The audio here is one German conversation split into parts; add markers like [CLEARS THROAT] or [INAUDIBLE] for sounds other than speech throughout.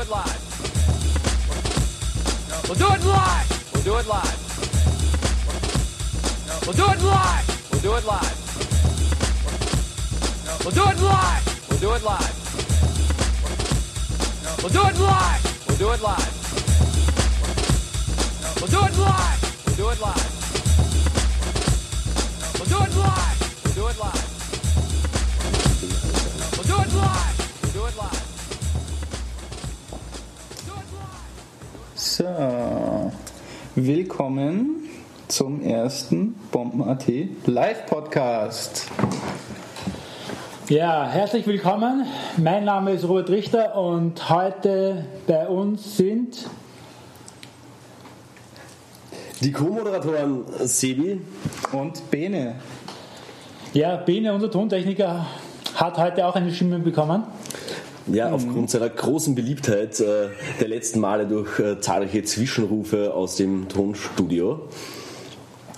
it live. We'll do it live. We'll do it live. We'll do it live. We'll do it live. We'll do it live. We'll do it live. We'll do it live. We'll do it live. We'll do it live. We'll do it live. We'll do it live. We'll do it live. We'll do it live. So, willkommen zum ersten Bomben.at Live-Podcast. Ja, herzlich willkommen. Mein Name ist Robert Richter und heute bei uns sind Die Co-Moderatoren Sebi, Und Bene. ja Bene, unser Tontechniker, hat heute auch eine Stimme bekommen. Ja, aufgrund seiner großen Beliebtheit äh, der letzten Male durch äh, zahlreiche Zwischenrufe aus dem Tonstudio.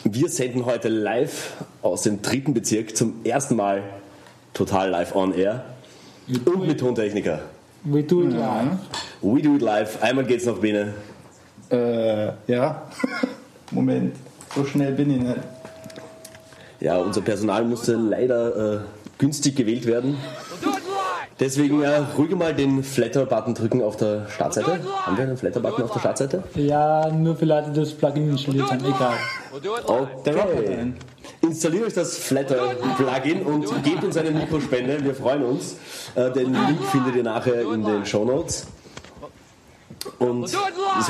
Wir senden heute live aus dem dritten Bezirk zum ersten Mal total live on air und mit Tontechniker. We do it live. We do it live. Einmal geht's noch, Bene. Äh, ja. [LAUGHS] Moment, so schnell bin ich nicht. Ja, unser Personal musste leider äh, günstig gewählt werden. We'll do it live. Deswegen äh, ruhig mal den Flatter-Button drücken auf der Startseite. Haben wir einen Flatter-Button auf der Startseite? Ja, nur für Leute, die das Plugin installiert haben. Egal. Okay. Installiert euch das Flatter-Plugin und gebt uns eine Mikrospende. Wir freuen uns. Äh, Den Link findet ihr nachher in den Show Notes. Und so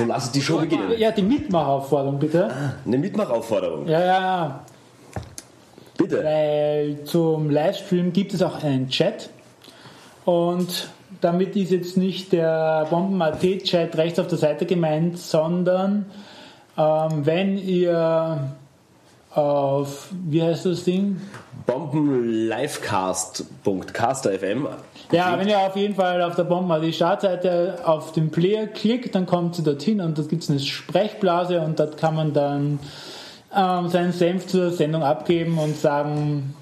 lasst die Show beginnen. Ja, die Mitmachaufforderung bitte. Eine Mitmachaufforderung. Ja, ja, ja. Bitte. Weil zum Livestream gibt es auch einen Chat. Und damit ist jetzt nicht der Bomben.at-Chat rechts auf der Seite gemeint, sondern ähm, wenn ihr auf, wie heißt das Ding? Bombenlivecast.caster.fm Ja, wenn ihr auf jeden Fall auf der Bomben.at Startseite auf den Player klickt, dann kommt ihr dorthin und dort gibt es eine Sprechblase und dort kann man dann ähm, seinen Senf zur Sendung abgeben und sagen,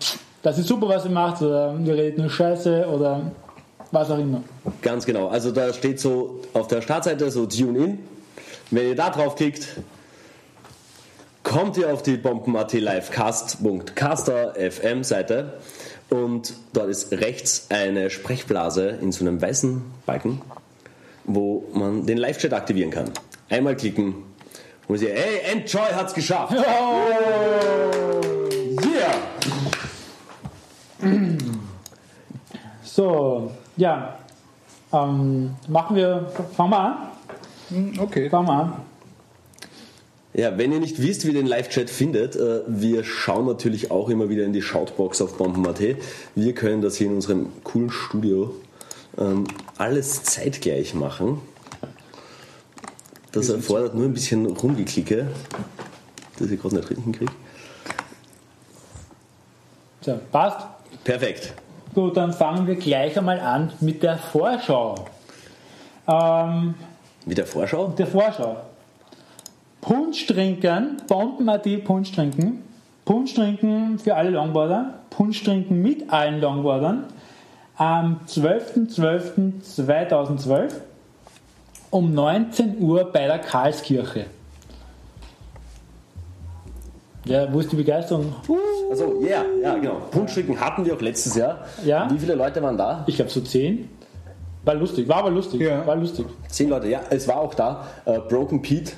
das ist super, was ihr macht, oder ihr redet nur Scheiße oder was auch immer. Ganz genau. Also da steht so auf der Startseite so Tune In. Wenn ihr da drauf klickt, kommt ihr auf die Bomben.at Livecast.caster FM Seite und dort ist rechts eine Sprechblase in so einem weißen Balken, wo man den Live-Chat aktivieren kann. Einmal klicken und sie, hey, Enjoy hat's geschafft. Yeah! So, ja, ähm, machen wir, fangen wir an, Hm, Okay. fangen wir an. Ja, wenn ihr nicht wisst, wie ihr den Live-Chat findet, äh, wir schauen natürlich auch immer wieder in die Shoutbox auf Bomben.at. Wir können das hier in unserem coolen Studio ähm, alles zeitgleich machen. Das erfordert nur ein bisschen Rumgeklicke, das ich gerade nicht hinkriege. So, passt? Perfekt. Gut, dann fangen wir gleich einmal an mit der Vorschau. Ähm, Mit der Vorschau? der Vorschau. Punsch trinken, Bomben.at Punsch trinken. Punsch trinken für alle Longboarder. Punsch trinken mit allen Longboardern. Am 12.12.2012 um 19 Uhr bei der Karlskirche. Ja, wo ist die Begeisterung? Also, ja, ja, genau. Punschstücken hatten wir auch letztes Jahr. Ja. Wie viele Leute waren da? Ich glaube so 10. War lustig, war aber lustig. Ja. War lustig. Zehn Leute, ja. Es war auch da äh, Broken Pete,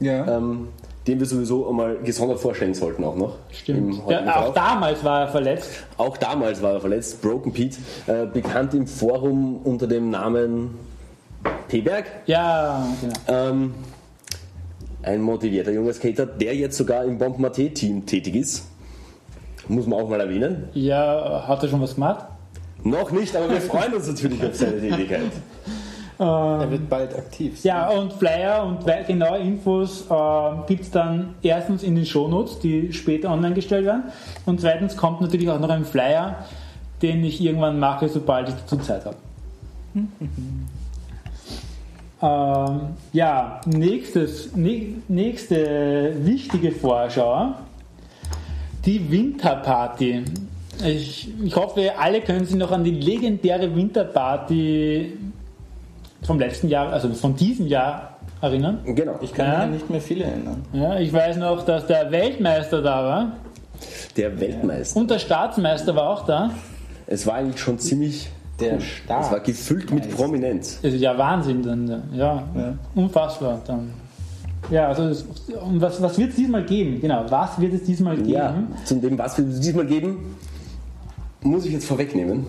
Ja. ähm, den wir sowieso einmal gesondert vorstellen sollten auch noch. Stimmt. Ja, auch damals war er verletzt. Auch damals war er verletzt, Broken Pete, äh, bekannt im Forum unter dem Namen P-Berg. Ja, genau. Ähm, ein motivierter junger Skater, der jetzt sogar im Bomben-AT-Team tätig ist. Muss man auch mal erwähnen. Ja, hat er schon was gemacht? Noch nicht, aber wir freuen uns natürlich auf seine Tätigkeit. [LAUGHS] er wird bald aktiv. Ja, und Flyer und genaue Infos äh, gibt es dann erstens in den Shownotes, die später online gestellt werden. Und zweitens kommt natürlich auch noch ein Flyer, den ich irgendwann mache, sobald ich dazu Zeit habe. [LAUGHS] ähm, ja, nächstes, nächste wichtige Vorschau, die Winterparty. Ich, ich hoffe, alle können sich noch an die legendäre Winterparty vom letzten Jahr, also von diesem Jahr erinnern. Genau. Ich kann Ja. mich nicht mehr viel erinnern. Ja, ich weiß noch, dass der Weltmeister da war Der Weltmeister. und der Staatsmeister war auch da. Es war eigentlich schon ziemlich. Der Es Staat. war gefüllt mit Prominenz. Das ja Wahnsinn dann. Ja, Ja. unfassbar dann. Ja, also es, und was, was wird es diesmal geben? Genau, was wird es diesmal geben? Ja, zu dem, was wir diesmal geben, muss ich jetzt vorwegnehmen.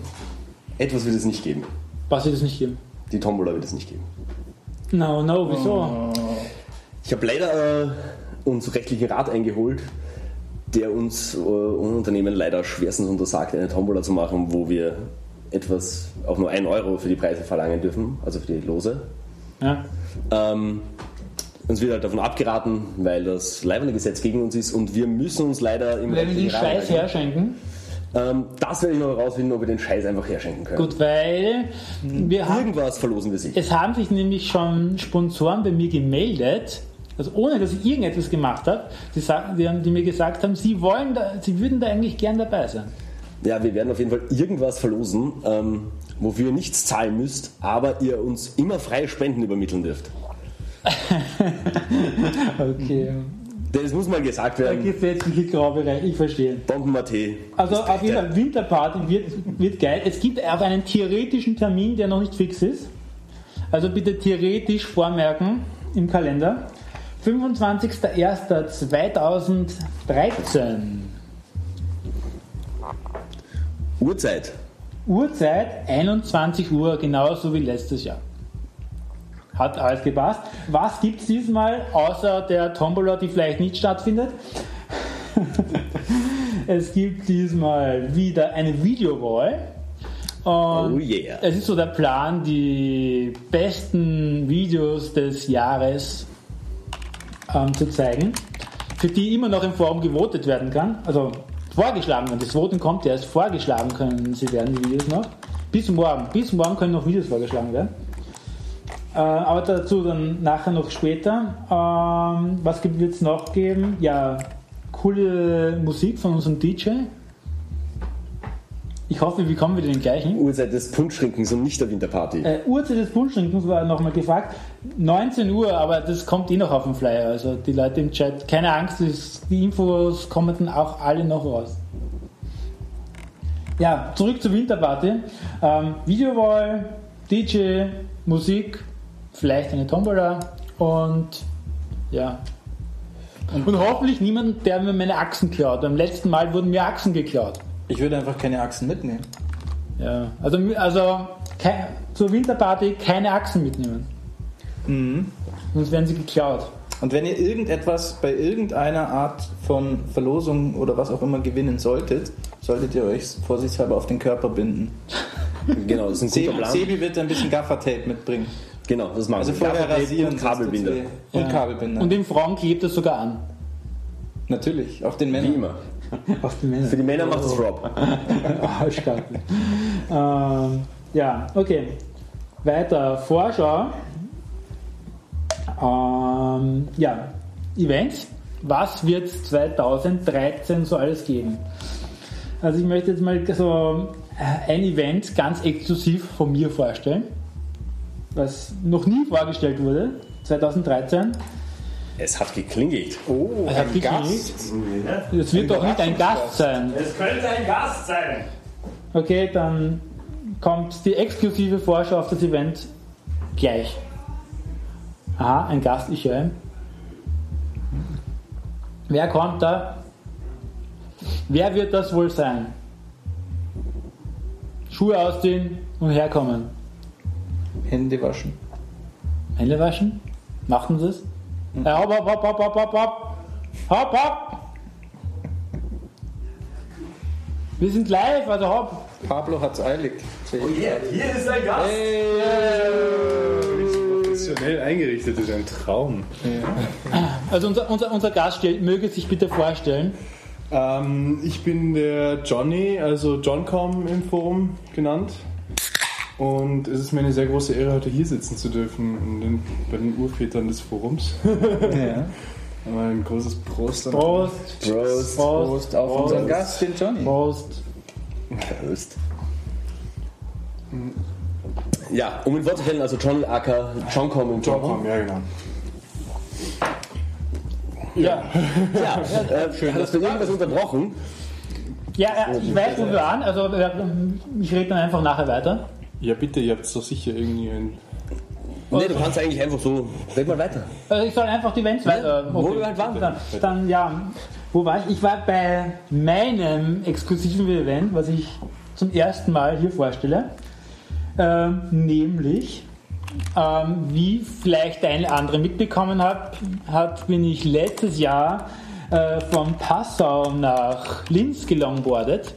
Etwas wird es nicht geben. Was wird es nicht geben? Die Tombola wird es nicht geben. No, no, wieso? Ich habe leider äh, uns rechtlichen Rat eingeholt, der uns äh, Unternehmen leider schwerstens untersagt, eine Tombola zu machen, wo wir etwas, auch nur 1 Euro für die Preise verlangen dürfen, also für die Lose. Ja. Ähm, uns wird halt davon abgeraten, weil das leibende Gesetz gegen uns ist und wir müssen uns leider im Wenn wir den Scheiß herschenken, Ähm, das werde ich noch herausfinden, ob wir den Scheiß einfach herschenken können. gut, weil wir haben, Irgendwas verlosen wir sich. es haben sich nämlich schon Sponsoren bei mir gemeldet, also ohne dass ich irgendetwas gemacht habe, die, sagen, die, haben, die mir gesagt haben, sie wollen da, sie würden da eigentlich gern dabei sein. Ja, wir werden auf jeden Fall irgendwas verlosen, ähm, wofür ihr nichts zahlen müsst, aber ihr uns immer freie Spenden übermitteln dürft. [LAUGHS] Okay. Das muss mal gesagt werden. gesetzliche Graubereich, ich verstehe. Bombenmate. Also ist auf jeden. Fall Winterparty wird, wird geil. Es gibt auch einen theoretischen Termin, der noch nicht fix ist. Also bitte theoretisch vormerken im Kalender. 25.01.2013. Uhrzeit. Uhrzeit 21 Uhr, genauso wie letztes Jahr. Hat alles gepasst. Was gibt es diesmal, außer der Tombola, die vielleicht nicht stattfindet? [LAUGHS] es gibt diesmal wieder eine Videowall. Und Oh yeah. es ist so der Plan, die besten Videos des Jahres ähm, zu zeigen, für die immer noch im Forum gewotet werden kann. Also vorgeschlagen werden. Das Voten kommt erst, vorgeschlagen können sie werden, die Videos noch. Bis morgen. Bis morgen können noch Videos vorgeschlagen werden. Äh, aber dazu dann nachher noch später. Ähm, was wird es noch geben? Ja, coole Musik von unserem DJ. Ich hoffe, wir bekommen wieder den gleichen. Uhrzeit des Punschtrinkens und nicht der Winterparty. Äh, Uhrzeit des Punschtrinkens war nochmal gefragt. 19 Uhr, aber das kommt eh noch auf dem Flyer. Also die Leute im Chat, keine Angst, die Infos kommen dann auch alle noch raus. Ja, zurück zur Winterparty. Ähm, Videowall, DJ, Musik, vielleicht eine Tombola und ja. Und, hoffentlich niemand, der mir meine Achsen klaut. Beim letzten Mal wurden mir Achsen geklaut. Ich würde einfach keine Achsen mitnehmen. Ja, also, also kei- zur Winterparty keine Achsen mitnehmen. Sonst werden sie geklaut. Und wenn ihr irgendetwas bei irgendeiner Art von Verlosung oder was auch immer gewinnen solltet, solltet ihr euch vorsichtshalber auf den Körper binden. [LAUGHS] Genau, das ist ein guter Sebi, Plan. Sebi wird ein bisschen Gaffertape mitbringen. Genau, das machen Also wir. vorher Gaffertape rasieren. und Kabelbinder. Und Kabelbinder. Und den Frauen klebt es sogar an. Natürlich, auch den Wie Männern. immer. Auf die Männer. Für die Männer macht das Rob. Arschkarte. ähm, ja, okay. Weiter. Vorschau. Ähm, ja, Events. Was wird es 2013 so alles geben? Also ich möchte jetzt mal so äh, ein Event ganz exklusiv von mir vorstellen, was noch nie vorgestellt wurde, 2013. Es hat geklingelt. Oh, Es hat ein geklingelt. Gast. Es wird doch nicht ein Gast sein. Es könnte ein Gast sein. Okay, dann kommt die exklusive Vorschau auf das Event gleich. Aha, ein Gast, ich höre ihn. Wer kommt da? Wer wird das wohl sein? Schuhe ausziehen und herkommen. Hände waschen. Hände waschen? Machten sie es? Ja, hopp, hopp, hopp, hopp, hopp, hopp, hopp. Hopp, hopp. Wir sind live, also hopp. Pablo hat's eilig. Ich gerade. Hier ist ein Gast. Professionell eingerichtet ist ein Traum. Also unser, unser, unser Gast möge sich bitte vorstellen. Ähm, ich bin der Johnny, also Johncom im Forum genannt. Und es ist mir eine sehr große Ehre, heute hier sitzen zu dürfen, in den, bei den Urvätern des Forums. Ja. [LAUGHS] Aber ein großes Prost. an- Prost. Prost. Prost auf Prost. unseren Gast, den Johnny. Prost. Prost. Ja, um ihn vorzustellen, also Johnny Acker, John Com und John Com. Ja genau. Ja, Ja, äh, schön. Hast du irgendwas unterbrochen? ja, ja ich weiß, wo wir waren. Also äh, ich rede dann einfach nachher weiter. Ja bitte, ihr habt doch sicher irgendwie ein... Nee, du kannst eigentlich einfach so. Red mal weiter. Also ich soll einfach die Events weiter. wo wir halt waren. Dann, dann ja, wo war ich? Ich war bei meinem exklusiven Event, was ich zum ersten Mal hier vorstelle. Ähm, nämlich, ähm, wie vielleicht der eine andere mitbekommen hat, hat bin ich letztes Jahr äh, von Passau nach Linz gelongboardet.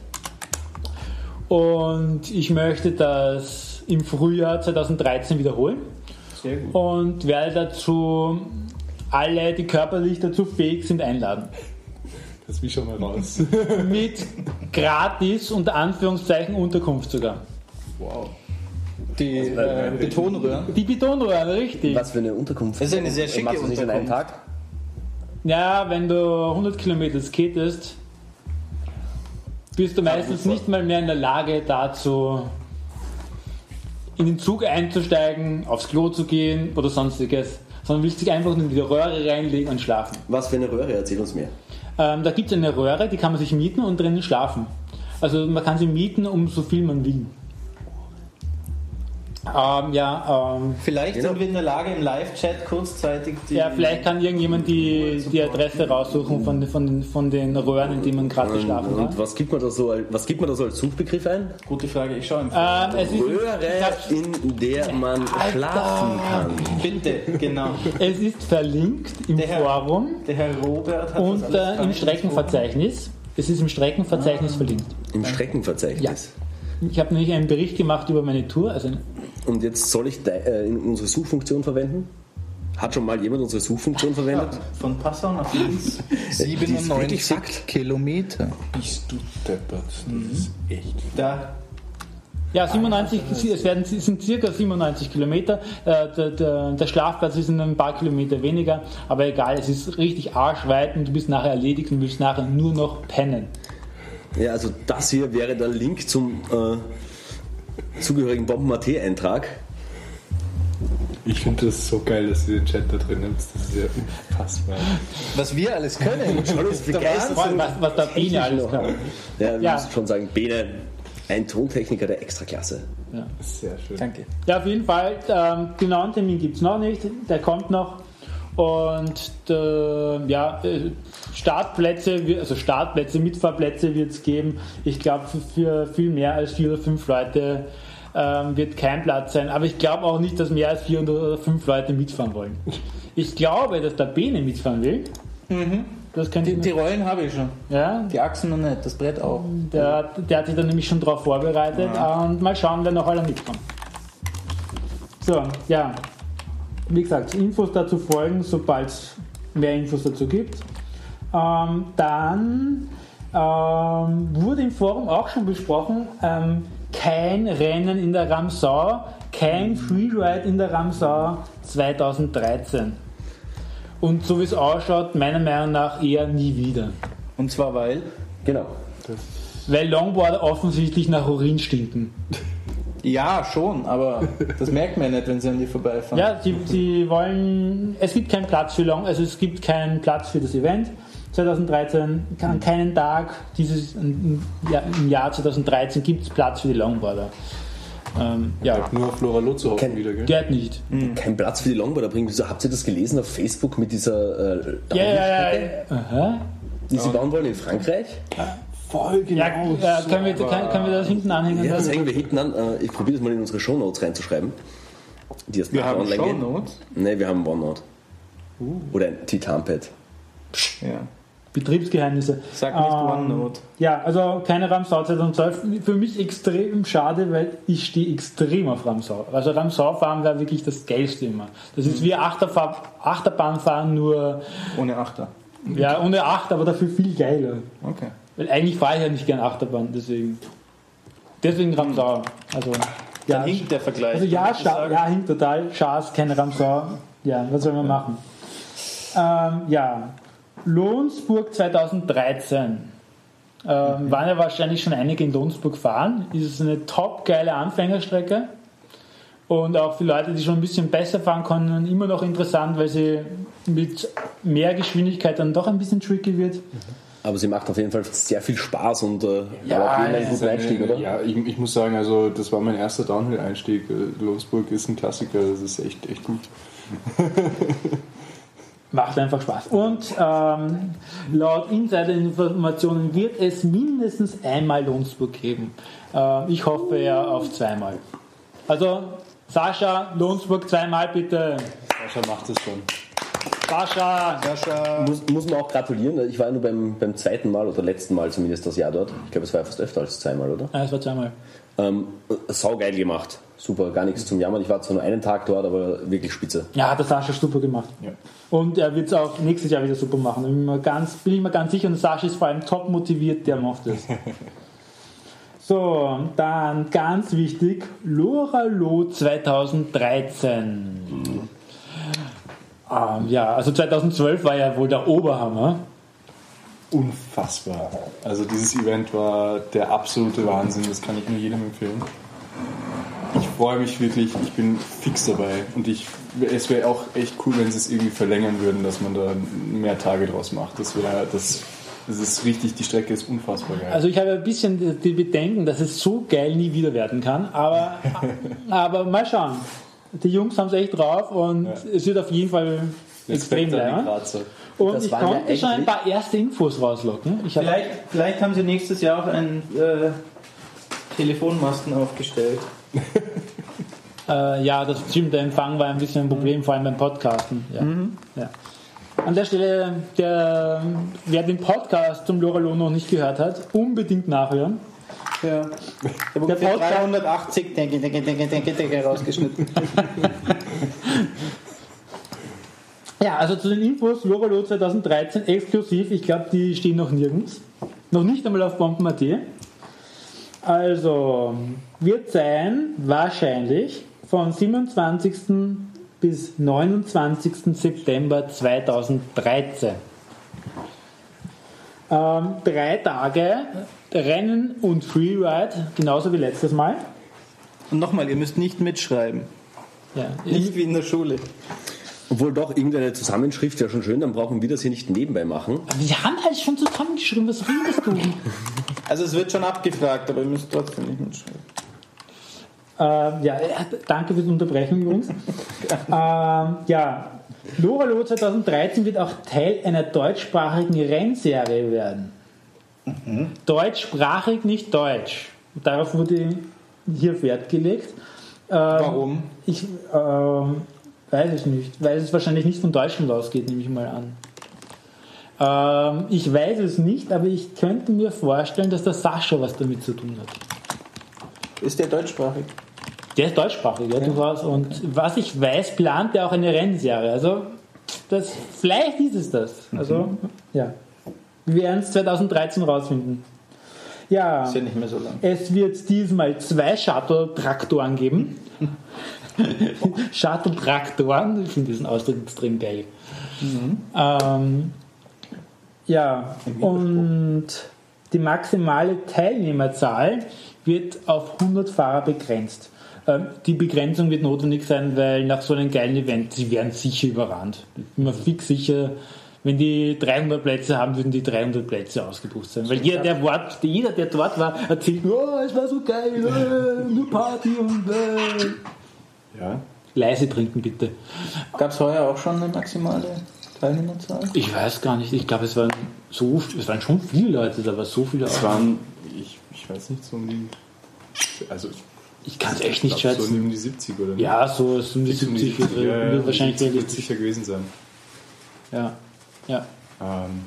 Und ich möchte das im Frühjahr 2013 wiederholen Sehr gut. und werde dazu alle, die körperlich dazu fähig sind, einladen. Das will schon mal raus. [LAUGHS] Mit gratis, unter Anführungszeichen, Unterkunft sogar. wow. Die äh, Betonröhren. Die Betonröhren, richtig. Was für eine Unterkunft? Das ist eine sehr schicke Machst du nicht an einem. Tag? Ja, wenn du 100 Kilometer skatest, bist du meistens nicht mal mehr in der Lage dazu, in den Zug einzusteigen, aufs Klo zu gehen oder sonstiges, sondern willst dich einfach in die Röhre reinlegen und schlafen. Was für eine Röhre? Erzähl uns mehr. Ähm, da gibt es eine Röhre, die kann man sich mieten und drinnen schlafen. Also man kann sie mieten, um so viel man will. Ähm, ja, ähm, Vielleicht Genau. sind wir in der Lage, im Live-Chat kurzzeitig die. ja, vielleicht kann irgendjemand die, die Adresse raussuchen von, den- von, den, von den Röhren, in denen man gerade Und, geschlafen und hat. was, gibt man da so, als- was gibt man da so als Suchbegriff ein? Gute Frage, ich schaue Ähm, es, ist, Röhre, hab's- in der man schlafen kann. Bitte, genau. es ist verlinkt im Der Herr- Forum Der Herr Robert hat und das alles äh, im Streckenverzeichnis. Es ist im Streckenverzeichnis verlinkt. Im Streckenverzeichnis. Ich habe nämlich einen Bericht gemacht über meine Tour. Also Und jetzt soll ich äh, in unsere Suchfunktion verwenden? Hat schon mal jemand unsere Suchfunktion verwendet? Ja, von Passau nach Linz richtig 97 Fakt. Kilometer. Bist du deppert? Das ist echt... Da, Ja, 97, es werden, es sind circa 97 Kilometer. Äh, Der, der, der Schlafplatz ist ein paar Kilometer weniger, aber egal, es ist richtig arschweit und du bist nachher erledigt und willst nachher nur noch pennen. Ja, also das hier wäre der Link zum äh, zugehörigen Bomben-AT-Eintrag. Ich finde das so geil, dass du den Chat da drin nimmst. Das ist ja unfassbar. was wir alles können. [LAUGHS] Schon ist begeistert. Was, was der Biene alles kann. Ja, wir Ja. müssen schon sagen, Bene, ein Tontechniker der Extraklasse. Sehr schön. Danke. Ja, auf jeden Fall, ähm, genauen Termin gibt es noch nicht, der kommt noch. Und äh, ja, Startplätze, also Startplätze, Mitfahrplätze wird es geben. Ich glaube, für viel mehr als vier oder fünf Leute ähm, wird kein Platz sein. Aber ich glaube auch nicht, dass mehr als vier oder fünf Leute mitfahren wollen. Ich glaube, dass der Bene mitfahren will. Das könnte Die, die Rollen habe ich schon. ja, Die Achsen noch nicht, das Brett auch. der, der hat sich da nämlich schon drauf vorbereitet. Und mal schauen, wer noch alle mitkommt. So, ja. Wie gesagt, Infos dazu folgen, sobald es mehr Infos dazu gibt. Ähm, dann ähm, wurde im Forum auch schon besprochen, ähm, kein Rennen in der Ramsau, kein Freeride in der Ramsau 2013. Und so wie es ausschaut, meiner Meinung nach eher nie wieder. Und zwar weil. Genau. Weil Longboarder offensichtlich nach Urin stinken. Ja, schon, aber das merkt man ja nicht, wenn sie an dir vorbeifahren. Ja, sie, sie wollen. Es gibt keinen Platz für Long, also es gibt keinen Platz für das Event. 2013, an keinen Tag dieses im Jahr- im Jahr 2013 gibt es Platz für die Longboarder. Ähm, ja, Nur Flora Lotso hoffen Kein- wieder, gell? der hat nicht. Kein Platz für die Longboarder bringen. Wieso habt ihr das gelesen auf Facebook mit dieser äh, Ja, ja, ja. Aha. die sie bauen wollen in Frankreich? Voll genau. Ja, äh, können, wir, kann, können wir das hinten anhängen? Ja, das hängen wir hinten an. Äh, ich probiere das mal in unsere Shownotes reinzuschreiben. Die erst Wir haben online gehen. Shownotes. Ne, wir haben OneNote. Oder ein Titanpad. Ja. Betriebsgeheimnisse. Sag nicht Ähm, OneNote. Ja, also keine Ramsau 2012. Für mich extrem schade, weil ich stehe extrem auf Ramsau. Also Ramsau fahren wäre wirklich das Geilste immer. Das ist wie Achterfahr Achterbahnfahren, nur Ohne Achter. ja, ohne Acht, aber dafür viel geiler. Okay. Weil eigentlich fahre ich ja nicht gern Achterbahn, deswegen. Deswegen Ramsau. Also, ja, Dann hinkt der Vergleich. also ja, ja, hinkt total. Schaas, keine Ramsau. Ja, was soll man machen? Ähm, ja, Lohnsburg 2013. Ähm, Waren ja wahrscheinlich schon einige in Lohnsburg fahren. Ist eine top geile Anfängerstrecke. Und auch für Leute, die schon ein bisschen besser fahren können, immer noch interessant, weil sie mit mehr Geschwindigkeit dann doch ein bisschen tricky wird. Aber sie macht auf jeden Fall sehr viel Spaß und äh, Ja, war auf jeden Fall es ein ist guter Einstieg, oder? Ja, ich, ich muss sagen, also das war mein erster Downhill-Einstieg. Äh, Losburg ist ein Klassiker, das ist echt, echt gut. [LAUGHS] Macht einfach Spaß. Und ähm, laut Insider-Informationen wird es mindestens einmal Lohnsburg geben. Äh, ich hoffe ja auf zweimal. Also, Sascha, Lohnsburg zweimal bitte. Sascha macht es schon. Sascha! Muss, muss man auch gratulieren. Ich war ja nur beim, beim zweiten Mal oder letzten Mal zumindest das Jahr dort. Ich glaube, es war ja fast öfter als zweimal, oder? Ah, es war zweimal. Ähm, saugeil gemacht. Super, gar nichts zum Jammern. Ich war zwar nur einen Tag dort, aber wirklich spitze. Ja, hat der Sascha super gemacht. Ja. Und er wird es auch nächstes Jahr wieder super machen. Bin, mir ganz, bin ich mir ganz sicher. Und Sascha ist vor allem top motiviert, der macht es. [LAUGHS] so, dann ganz wichtig: Loralo 2013. Ähm, ja, also 2012 war ja wohl der Oberhammer. Unfassbar. Also dieses Event war der absolute Wahnsinn, das kann ich nur jedem empfehlen. Ich freue mich wirklich, ich bin fix dabei und ich, es wäre auch echt cool, wenn sie es irgendwie verlängern würden, dass man da mehr Tage draus macht. Das wäre, das, das ist richtig, die Strecke ist unfassbar geil. Also ich habe ein bisschen die- Bedenken, dass es so geil nie wieder werden kann. Aber, [LAUGHS] aber mal schauen. Die Jungs haben es echt drauf und es wird auf jeden Fall extrem Respekt. Grazer. Und Das ich waren ja konnte schon ein paar erste Infos rauslocken. Vielleicht, vielleicht haben sie nächstes Jahr auch einen äh, Telefonmasten aufgestellt. [LAUGHS] äh, ja, das stimmt, der Empfang war ein bisschen ein Problem, vor allem beim Podcasten. Ja. Ja. An der Stelle, der, wer den Podcast zum Loralo noch nicht gehört hat, unbedingt nachhören. Ja. Der Der Podcast- 380 denke, denke, denke, denke, denke, rausgeschnitten. [LAUGHS] Ja, also zu den Infos, Loralo 2013 exklusiv, ich glaube, die stehen noch nirgends. Noch nicht einmal auf Bomben.at. Also, wird sein, wahrscheinlich, von 27. bis 29. September 2013. Ähm, drei Tage Rennen und Freeride, genauso wie letztes Mal. Und nochmal, ihr müsst nicht mitschreiben. Ja, Nicht wie in der Schule. Obwohl doch irgendeine Zusammenschrift ja schon schön, dann brauchen wir das hier nicht nebenbei machen. wir haben halt schon zusammengeschrieben, was redest du? [LAUGHS] Also es wird schon abgefragt, aber ihr müsst trotzdem nicht mitschreiben. Ähm, ja, äh, danke fürs Unterbrechen übrigens. [LAUGHS] ähm, ja, Loralo 2013 wird auch Teil einer deutschsprachigen Rennserie werden. Deutschsprachig, nicht deutsch. Darauf wurde hier Wert gelegt. Ähm, Warum? Ich ähm, weiß es nicht, weil es wahrscheinlich nicht von Deutschland ausgeht, nehme ich mal an. Ähm, ich weiß es nicht, aber ich könnte mir vorstellen, dass der Sascha was damit zu tun hat. Ist der deutschsprachig? Der ist deutschsprachig, ja, durchaus. Und was ich weiß, plant er auch eine Rennserie. Also, das, vielleicht ist es das. Also, ja. Wir werden es 2013 rausfinden. Ja, Ist ja nicht mehr so lang. es wird diesmal zwei Shuttle-Traktoren geben. [LAUGHS] [LAUGHS] Shuttle-Traktoren, ich finde diesen Ausdruck extrem geil. Ähm, ja, und die maximale Teilnehmerzahl wird auf 100 Fahrer begrenzt. Ähm, die Begrenzung wird notwendig sein, weil nach so einem geilen Event, sie werden sicher überrannt. Ich bin mir fix sicher, wenn die 300 Plätze haben, würden die 300 Plätze ausgebucht sein. Weil jeder, der, Wort, jeder, der dort war, erzählt, oh, es war so geil, äh, nur Party und äh. Ja. leise trinken bitte. Gab es heuer auch schon eine maximale Teilnehmerzahl? Ich weiß gar nicht, ich glaube, es waren so, es waren schon viele Leute, da war so viele. Es auch. waren, ich, ich weiß nicht, so um die. Also, ich ich kann es echt nicht glaub, so schätzen. um die 70 oder nicht? Ja, so ist um die 70 wird, ja, ja, wird wahrscheinlich 70 wird sicher gewesen sein. Ja, ja. Ähm,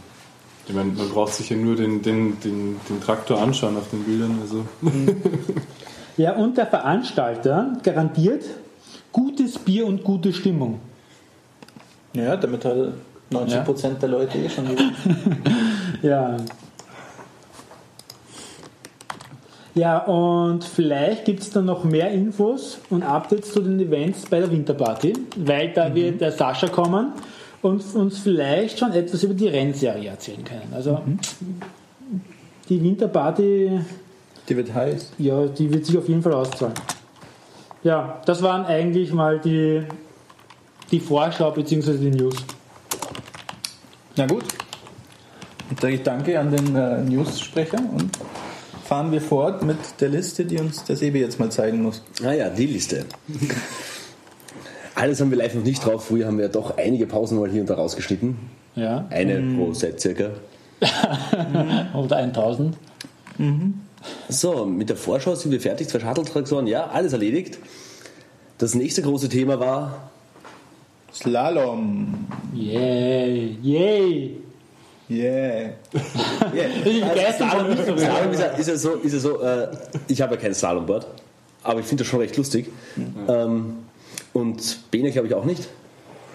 ich meine, man braucht sich ja nur den, den, den, den Traktor anschauen auf den Bildern. Also. [LAUGHS] Ja, und der Veranstalter garantiert gutes Bier und gute Stimmung. Ja, damit hat 90% der Leute eh schon gewonnen. [LAUGHS] Ja. Ja, und vielleicht gibt es dann noch mehr Infos und Updates zu den Events bei der Winterparty, weil da wird der Sascha kommen und uns vielleicht schon etwas über die Rennserie erzählen können. Also die Winterparty, Die wird heiß. ja, die wird sich auf jeden Fall auszahlen. Ja, das waren eigentlich mal die, die Vorschau bzw. die News. Na gut. Dann sage ich danke an den äh, News-Sprecher und fahren wir fort mit der Liste, die uns der Sebi jetzt mal zeigen muss. Ah ja, die Liste. [LAUGHS] Alles haben wir live noch nicht drauf. Früher haben wir ja doch einige Pausen mal hier und da rausgeschnitten. Ja. Eine pro Set circa. [LAUGHS] Oder 1000. So, mit der Vorschau sind wir fertig. Zwei Shuttle-Traktoren, ja, alles erledigt. Das nächste große Thema war Slalom. Yay, yay. Yeah. [LAUGHS] Ich begeistert schon nicht so richtig. Slalom ist ja, ist ja so, ist ja so äh, ich habe ja kein Slalomboard, aber ich finde das schon recht lustig. Ähm, und Bene glaube ich auch nicht.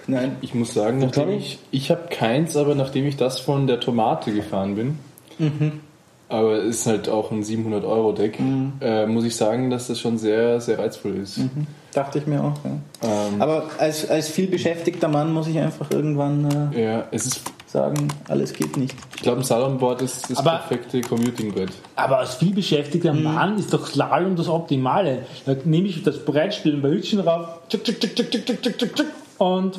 Nein. Ich muss sagen, nachdem ich, ich habe keins, aber nachdem ich das von der Tomate gefahren bin, aber es ist halt auch ein 700-Euro-Deck, mhm. äh, muss ich sagen, dass das schon sehr, sehr reizvoll ist. Mhm. Dachte ich mir auch, ja. Ähm, aber als, als viel beschäftigter Mann muss ich einfach irgendwann äh, ja, es ist, sagen, alles geht nicht. Ich glaube, ein Salonboard ist das aber, perfekte Commuting-Brett. Aber als viel beschäftigter mhm. Mann ist doch Slalom das Optimale. Da nehme ich das Brettspielen bei Hütchen rauf tschick, tschick, tschick, tschick, tschick, tschick, und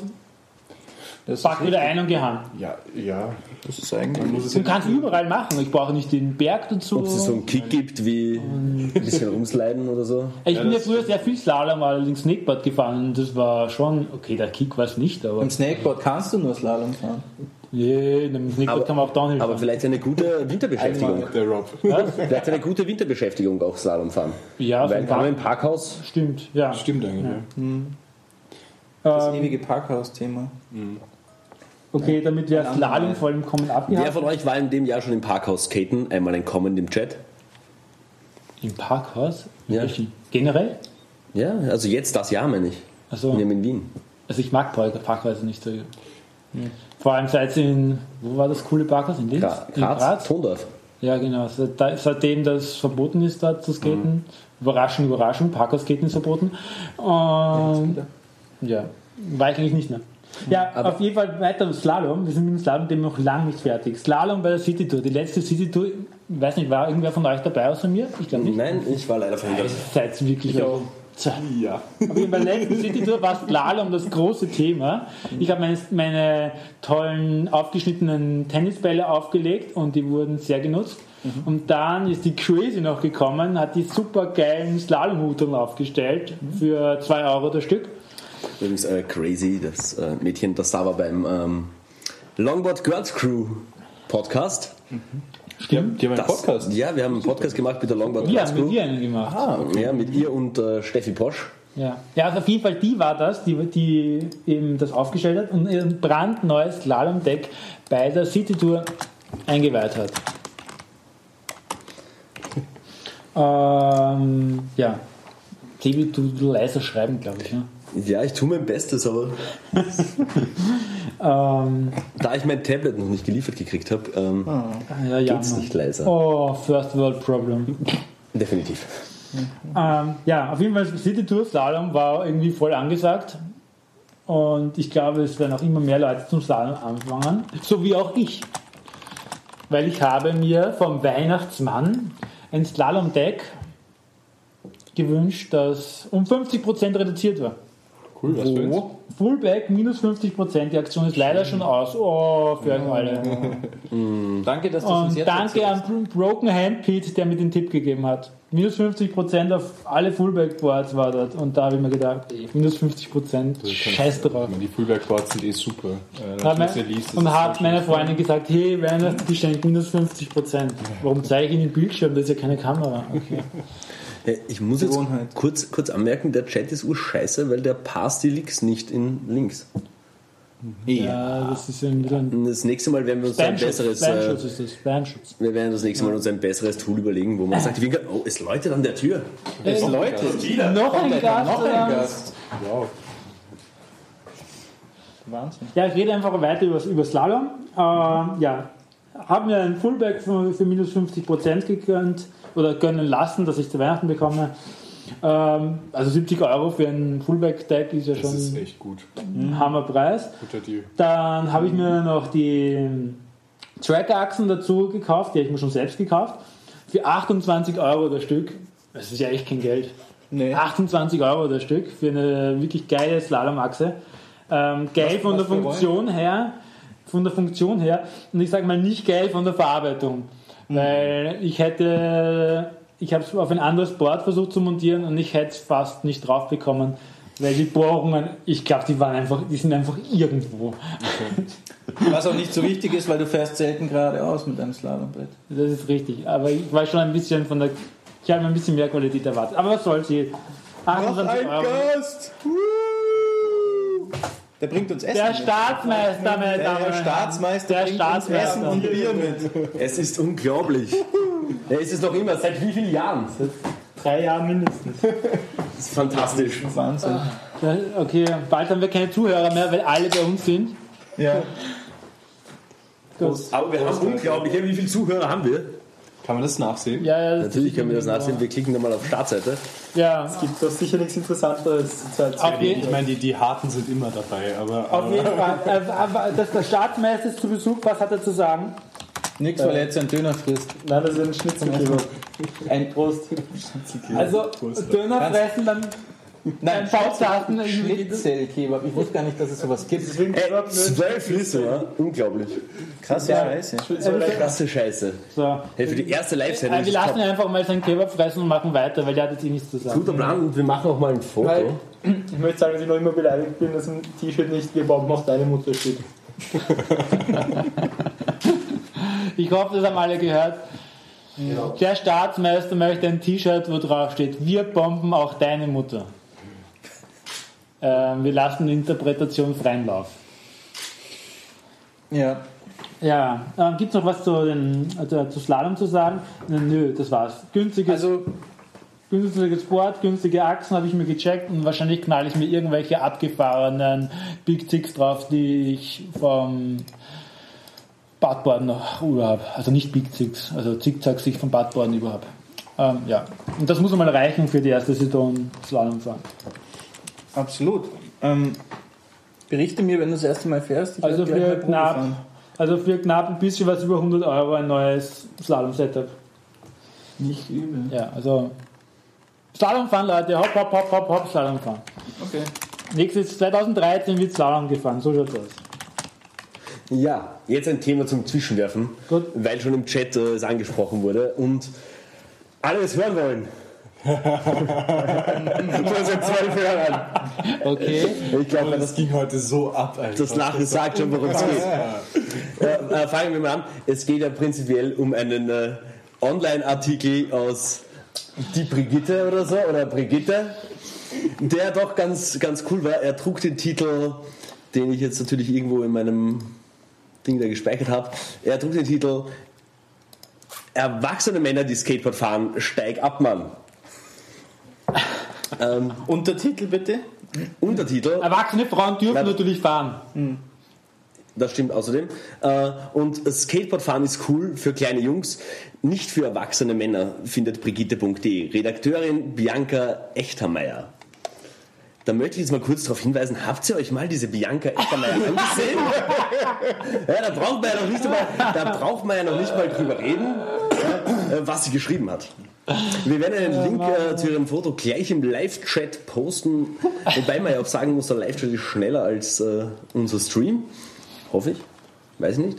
pack wieder ein und gehangen. Ja, ja. Das ist eigentlich. Du ja- kannst überall machen. Ich brauche nicht den Berg dazu. Ob es so einen Kick gibt, wie ein bisschen rumsliden oder so. Ich bin ja früher sehr viel Slalom, allerdings Snakeboard gefahren. und Das war schon, okay, der Kick war es nicht, aber Im Snakeboard kannst du nur Slalom fahren. nee, mit dem Snakeboard Aber- kann man auch Downhill Aber fahren. vielleicht eine gute Winterbeschäftigung. Einmal. Der Rob. Vielleicht eine gute Winterbeschäftigung auch Slalom fahren. Ja, Weil kann man im Park- Parkhaus Stimmt, ja. Stimmt eigentlich. Ja. Das Ähm, ewige Parkhaus-Thema. Okay, damit wir Slalom vor allem kommen Wer abgehakt. von euch war in dem Jahr schon im Parkhaus skaten? Einmal ein Comment im Chat. Im Parkhaus? Ja. Generell? Ja, also jetzt das Jahr meine ich. Also, Wir haben in Wien. also ich mag Park- Parkhäuser nicht so. Vor allem seit in, wo war das coole Parkhaus? In Linz? Gra in Graz, Tondorf. Ja, genau. Seit, da- seitdem das verboten ist, dort zu skaten. Überraschung, Überraschung, Parkhaus-Skaten ist verboten. Und, ja, war ich eigentlich nicht mehr. Ja, auf jeden Fall weiter Slalom. Wir sind mit dem Slalom dem noch lange nicht fertig. Slalom bei der City Tour. Die letzte City Tour, ich weiß nicht, war irgendwer von euch dabei außer mir? Ich glaube nicht. Nein, ich war leider verhindert. Seid wirklich auch. Ja. Aber in der letzten City Tour war Slalom das große Thema. Ich habe meine, meine tollen aufgeschnittenen Tennisbälle aufgelegt und die wurden sehr genutzt. Und dann ist die Crazy noch gekommen, hat die super geilen Slalomhuteln aufgestellt für 2 Euro das Stück. Übrigens äh, crazy, das äh, Mädchen, das da war beim ähm, Longboard Girls Crew Podcast. Die haben, die haben einen Das, Podcast. Ja, wir haben einen Podcast gemacht mit der Longboard Wir Girls haben mit Crew. dir einen gemacht. Ja, mit ihr und äh, Steffi Posch. Ja. ja, also auf jeden Fall die war das, die, die eben das aufgestellt hat und ein brandneues Slalom-Deck bei der City Tour eingeweiht hat. [LAUGHS] Ähm, ja. Sebi, du, du leiser schreiben, glaube ich. Ne? Ja, ich tue mein Bestes, aber [LAUGHS] Ähm, da ich mein Tablet noch nicht geliefert gekriegt habe, ähm, ja, ja, geht's Mann. nicht leiser. Oh, First World Problem. Definitiv. Ähm, ja, auf jeden Fall City Tour Slalom war irgendwie voll angesagt. Und ich glaube, es werden auch immer mehr Leute zum Slalom anfangen. So wie auch ich. Weil ich habe mir vom Weihnachtsmann ein Slalom-Deck gewünscht, das um 50% reduziert war. Cool, was für uns. Fullback minus 50%. Die Aktion ist leider schon aus. Oh, für euch alle. Danke, dass du es uns Und jetzt danke erzählst. an Broken Hand Pete, der mir den Tipp gegeben hat. Minus 50% auf alle Fullback-Boards war dort. Und da habe ich mir gedacht, ey, minus 50%, scheiß drauf. Die Fullback-Boards sind eh super. Äh, Hat mein, liest, das und ist hat so meine schön. Freundin gesagt, hey, Weihnachtsgeschenk minus 50%. Warum zeige ich Ihnen den Bildschirm? Das ist ja keine Kamera. [LAUGHS] Okay. Äh, Ich muss jetzt Gewohnheit. kurz, kurz anmerken, der Chat ist urscheiße, weil der passt die Links nicht in Links. Ja, das ist ja wieder ein Das nächste Mal werden wir uns ein besseres, Spamschutz äh, ist das. Spamschutz. wir werden das nächste Mal uns ein besseres Tool überlegen, wo man sagt, wie, oh, es läutet an der Tür. Es läutet. Noch ein Gast. Noch ein Gast. Wow. Wahnsinn. Ja, ich rede einfach weiter über, über Slalom. Ähm, ja, habe mir ein Fullback für, für minus 50% gegönnt oder gönnen lassen, dass ich zu Weihnachten bekomme. Ähm, also 70 Euro für ein Fullback-Deck ist ja Das schon ist echt gut. ein Hammerpreis. Guter Deal. Dann habe ich mir noch die Track-Achsen dazu gekauft, die habe ich mir schon selbst gekauft. Für 28 Euro das Stück. Das ist ja echt kein Geld. Nee. 28 Euro das Stück für eine wirklich geile Slalomachse. Ähm, geil Was- von was der Funktion her, von der Funktion her und ich sage mal nicht geil von der Verarbeitung. Weil ich hätte, ich habe es auf ein anderes Board versucht zu montieren und ich hätte es fast nicht drauf bekommen, weil die Bohrungen, ich glaube, die waren einfach, die sind einfach irgendwo. Was auch nicht so wichtig ist, weil du fährst selten geradeaus mit einem Slalombrett. Das ist richtig, aber ich war schon ein bisschen von der, ich habe mir ein bisschen mehr Qualität erwartet, aber was soll's jetzt? 28 Euro. Gast! Der bringt uns Essen. Der mit. Staatsmeister, meine Damen Der und Herren. Staatsmeister Der bringt uns Essen Staatsmeister. und Bier mit. Es ist unglaublich. Es ist noch immer, seit wie vielen Jahren? Drei Jahre mindestens. Das ist fantastisch. Wahnsinn. Okay, bald haben wir keine Zuhörer mehr, weil alle bei uns sind. Ja. Gut. Aber wir haben unglaublich, wie viele Zuhörer haben wir? Kann man das nachsehen? Ja, ja, das Natürlich können wir das nachsehen. Wir klicken da mal auf Startseite. Ja, Gibt doch sicher nichts Interessanteres auf, jeden, Ich meine, die, die Harten sind immer dabei, aber, auf jeden Fall. [LAUGHS] Äh, aber das, der Staatsmeister ist zu Besuch, was hat er zu sagen? Nix, weil er jetzt einen Döner frisst. Nein, das ist ein Schnitzelkebab. Ein Prost. Also, Döner fressen beim, beim Bauzaten. Schnitzelkebab. Ich wusste gar nicht, dass es sowas gibt. Ey, zwölf Liter, ja? Unglaublich. Krasse Scheiße. Krasse Scheiße. So. Hey, für die erste Live-Sendung Äh, wir lassen ihn einfach mal seinen Kebab fressen und machen weiter, weil der hat jetzt eh nichts zu sagen. Guter Plan und wir machen auch mal ein Foto. Weil, [CLEARS THROAT] ich möchte sagen, dass ich noch immer beleidigt bin, dass im T-Shirt nicht Wir Bomben auch deine Mutter steht. [LAUGHS] Ich hoffe, das haben alle gehört. Der Staatsmeister möchte ein T-Shirt, wo drauf steht, wir bomben auch deine Mutter. Ähm, wir lassen die Interpretation freien Lauf. Ja. Ja, ähm, gibt es noch was zu, den, also zu Slalom zu sagen? Nö, das war's. Günstiges, Also, günstiges Board, günstige Achsen habe ich mir gecheckt und wahrscheinlich knall ich mir irgendwelche abgefahrenen Big Six drauf, die ich vom Badboarden noch über habe. Also nicht Big Six, also Zickzacks, die ich vom Badboarden über habe. Ähm, ja, und das muss mal reichen für die erste Saison Slalom fahren. Absolut. Ähm, berichte mir, wenn du das erste Mal fährst. Ich Also für knapp, fahren. also für knapp ein bisschen was über 100 Euro ein neues Slalom-Setup. Nicht übel. Ja, also Slalom fahren, Leute, hopp, hopp, hopp, hopp, hopp, Slalom fahren. Okay. Nächstes 2013 wird Slalom gefahren, so schaut's aus. Ja, jetzt ein Thema zum Zwischenwerfen, Gut. weil schon im Chat äh, es angesprochen wurde und alle es hören wollen. Von unseren zwölf Hörern. Okay. Ich glaube, das das, ging heute so ab, Alter. das Lachen sagt schon, worum es geht. Äh, äh, fangen wir mal an. Es geht ja prinzipiell um einen äh, Online-Artikel aus Die Brigitte oder so, oder Brigitte, der doch ganz, ganz cool war. Er trug den Titel, den ich jetzt natürlich irgendwo in meinem Ding da gespeichert habe. Er trug den Titel Erwachsene Männer, die Skateboard fahren, steig ab, Mann. Ähm, Untertitel bitte? Untertitel. Erwachsene Frauen dürfen Nein. natürlich fahren. Das stimmt außerdem. Äh, Und Skateboardfahren ist cool für kleine Jungs, nicht für erwachsene Männer, findet Brigitte.de. Redakteurin Bianca Echtermeier. Da möchte ich jetzt mal kurz darauf hinweisen, habt ihr euch mal diese Bianca Echtermeier [LAUGHS] angesehen? ja, da braucht man ja noch nicht mal, da braucht man ja noch nicht mal drüber reden, was sie geschrieben hat. Wir werden einen Link äh, zu ihrem Foto gleich im Live-Chat posten, wobei man ja auch sagen muss, der Live-Chat ist schneller als äh, unser Stream. Hoffe ich. Weiß ich nicht.